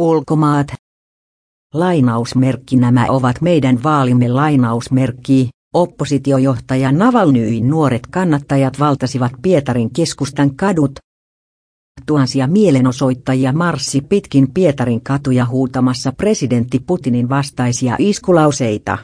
Ulkomaat. Lainausmerkki nämä ovat meidän vaalimme lainausmerkki. Oppositiojohtaja Navalnyin nuoret kannattajat valtasivat Pietarin keskustan kadut. Tuhansia mielenosoittajia marssi pitkin Pietarin katuja huutamassa presidentti Putinin vastaisia iskulauseita.